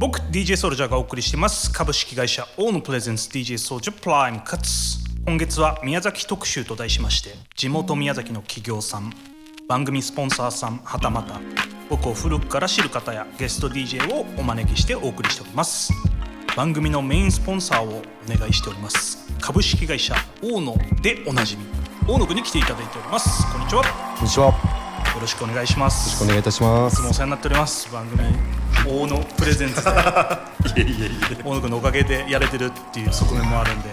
僕 DJ ソルジャーがお送りしています。株式会社オーノプレゼンツ DJ ソルジャープライムカツ。今月は宮崎特集と題しまして地元宮崎の企業さん番組スポンサーさんはたまた僕を古くから知る方やゲスト DJ をお招きしてお送りしております。番組のメインスポンサーをお願いしております。株式会社大野でおなじみ大野くに来ていただいております。こんにちは。こんにちは。よよろしくお願いします。ろしくお願いいたします。いつもお世話になっております。番組大野プレゼンツで。大野くんのおかげでやれてるっていう側面もあるんで、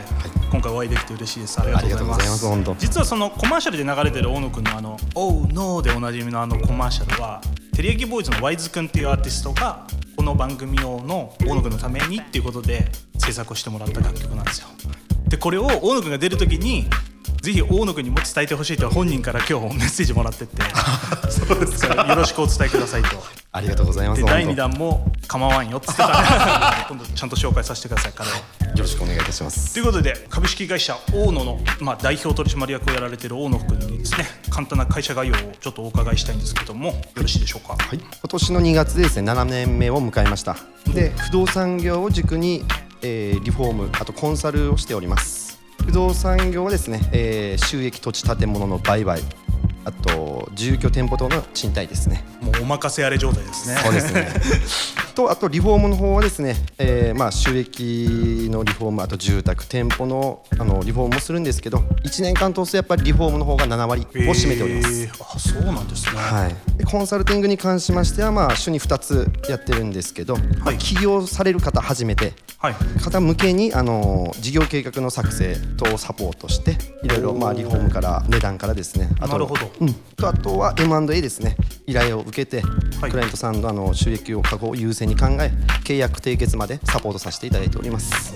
今回お会いできて嬉しいです。ありがとうございます。実はそのコマーシャルで流れてる大野くんのあの「おうノー」でおなじみのあのコマーシャルはテリヤキボーイズのワイズくんっていうアーティストがこの番組用の大野くんのためにっていうことで制作をしてもらった楽曲なんですよ。でこれを大野くんが出る時にぜひ大野くんにも伝えてほしいと本人から今日メッセージもらってって そうですよろしくお伝えくださいとありがとうございます。で第2本弾も構わんよっつってたね今度ちゃんと紹介させてください彼を当よろしくお願いいたします。ということで株式会社大野の、まあ、代表取締役をやられている大野君にですね簡単な会社概要をちょっとお伺いしたいんですけどもよろしいでしょうか？はい。今年の2月でですね、7年目を迎えました。で、不動産業を軸に、えーリフォーム、あとコンサルをしております。不動産業はですね、えー収益土地建物の売買、あと住居店舗等の賃貸ですね。もうお任せあれ状態ですね。そうですね。とあとリフォームの方はですね、えーまあ収益のリフォームあと住宅店舗のあのリフォームもするんですけど1年間通すとやっぱりリフォームの方が7割を占めております。えー。あそうなんですね、はい、でコンサルティングに関しましては、まあ、週に2つやってるんですけど、まあ起業される方初めてはい。方向けにあの事業計画の作成等をサポー。トしていろいろまあリフォームから値段からですね。あとなるほど。うん、とあとは M&A ですね。依頼を受けて、はい。クライアントさんのあの収益を確保を優先に考え契約締結までサポートさせていただいております。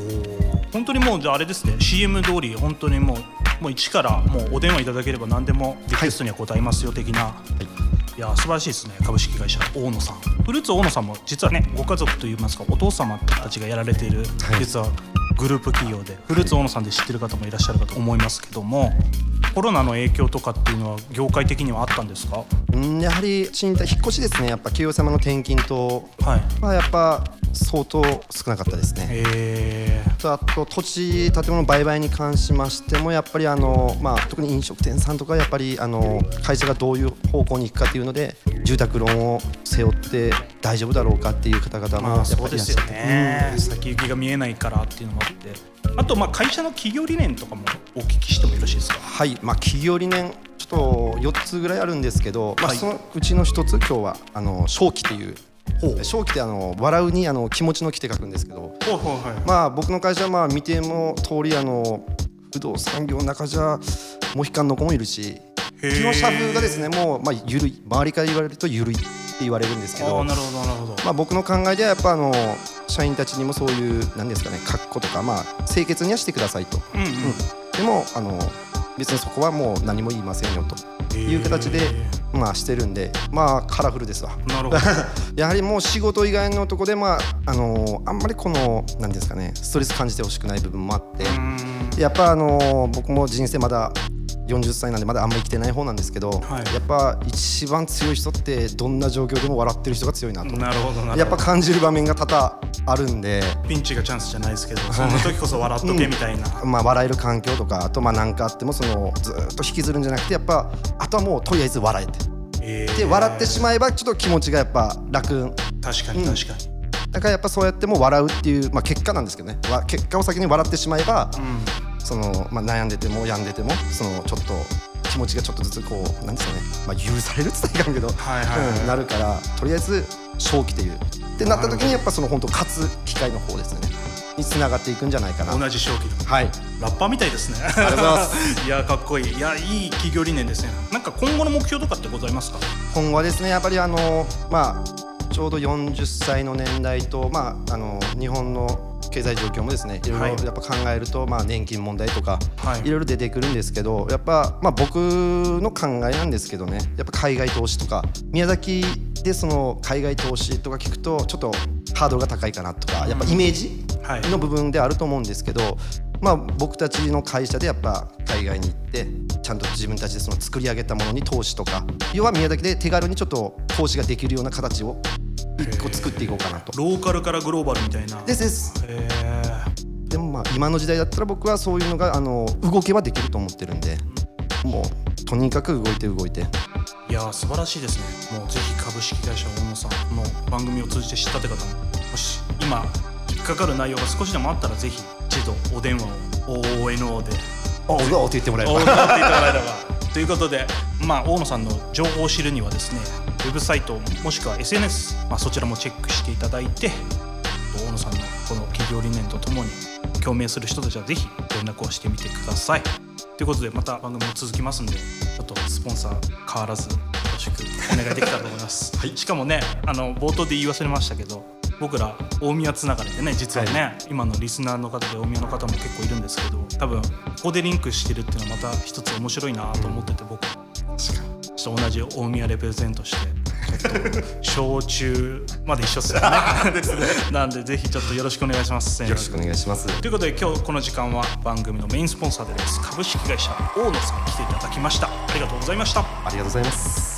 本当にもうじゃああれですね。CM 通り本当にもうもう一からもうお電話いただければ何でもリクエストには答えますよ的な、い、や素晴らしいですね株式会社大野さん。フルーツ大野さんも実はねご家族といいますかお父様たちがやられている、はい。実はグループ企業でフルーツ大野さんで知ってる方もいらっしゃるかと思いますけどもコロナの影響とかっていうのは業界的にはあったんですか？うんやはり賃貸引っ越しですね。やっぱ企業様の転勤とはい。はやっぱ相当少なかったですね。えとあと土地建物売買に関しましてもやっぱりあの、まあ、特に飲食店さんとかやっぱりあの会社がどういう方向に行くかっていうので住宅ローンを背負って大丈夫だろうかっていう方々もまあやっぱりいらっしゃって、ね、先行きが見えないからっていうのもあって。あとまあ会社の企業理念とかもお聞きしてもよろしいですか？はい、まあ、企業理念ちょっと4つぐらいあるんですけど、まあ、はい。そのうちの1つ今日はあの正気っていう正気ってあの笑うにあの気持ちの気って書くんですけど。まあ僕の会社はまあ見ても通りあの不動産業の中じゃモヒカンの子もいるしへー。基本社風がですねもうまあ緩い周りから言われると緩いって言われるんですけどなるほどなるほど。まあ僕の考えではやっぱあの社員たちにもそういう何ですかね格好とかまあ清潔にはしてくださいと、うんうん。うん。でもあの別にそこはもう何も言いませんよという形で、まあしてるんでまあカラフルですわ。なるほど。やはりもう仕事以外のとこでまああのあんまりこの何ですかねストレス感じてほしくない部分もあってうん。やっぱあの僕も人生まだ40歳なんでまだあんま生きてない方なんですけど、はい。やっぱ一番強い人ってどんな状況でも笑ってる人が強いなと。なるほどなるほど。やっぱ感じる場面が多々あるんで、ピンチがチャンスじゃないですけどその時こそ笑っとけみたいな、まあ、笑える環境とかあとまあ何かあってもそのずーっと引きずるんじゃなくてやっぱあとはもうとりあえず笑えて。えー。で笑ってしまえばちょっと気持ちがやっぱ楽。確かに確かに、だからやっぱそうやっても笑うっていう、まあ、結果なんですけどね。わ結果を先に笑ってしまえば、そのまあ、悩んでても病んでてもそのちょっと気持ちがちょっとずつこうなんですかね、まあ、許されるって言ったらいかんけど、はいはいはい。うんなるからとりあえず正気っていう。ってなった時にやっぱその本当勝つ機会の方ですね。につながっていくんじゃないかな。同じ正気ではい。ラッパーみたいですね。ありがとうございます。いやかっこいい。いやいい企業理念ですね。なんか今後の目標とかってございますか？今後はですねやっぱりあのまあちょうど40歳の年代とまああの日本の経済状況もですねいろいろはい。やっぱ考えると、まあ、年金問題とか、はい。い、ろいろ出てくるんですけどやっぱ、まあ、僕の考えなんですけどねやっぱ海外投資とか宮崎でその海外投資とか聞くとちょっとハードルが高いかなとかやっぱイメージはい。の部分であると思うんですけど、まあ、僕たちの会社でやっぱ海外に行ってちゃんと自分たちでその作り上げたものに投資とか要は宮崎で手軽にちょっと投資ができるような形を一個作っていこうかなと。ローカルからグローバルみたいな。ですです。へでもまあ今の時代だったら僕はそういうのがあの動けばできると思ってるんでもうとにかく動いて動いて。えいやー素晴らしいですね。もうぜひ株式会社大野さんの番組を通じて知ったって方ももし今引っかかる内容が少しでもあったらぜひ一度お電話を。ONO であうわって言ってもらえばということで、まあ、大野さんの情報を知るにはですねウェブサイトもしくは SNS、まあ、そちらもチェックしていただいて大野さんのこの企業理念とともに共鳴する人たちはぜひ連絡をしてみてください。ということでまた番組も続きますんでちょっとスポンサー変わらずよろしくお願いできたらと思います、しかもねあの冒頭で言い忘れましたけど僕ら大宮つながりでね実はね、今のリスナーの方で大宮の方も結構いるんですけど多分ここでリンクしてるっていうのはまた一つ面白いなと思ってて僕。ちょっと同じ大宮レプレゼントして小中まで一緒っすよね。なんでぜひちょっとよろしくお願いします。よろしくお願いします。ということで今日この時間は番組のメインスポンサーでです株式会社大野さん来ていただきました。ありがとうございました。ありがとうございます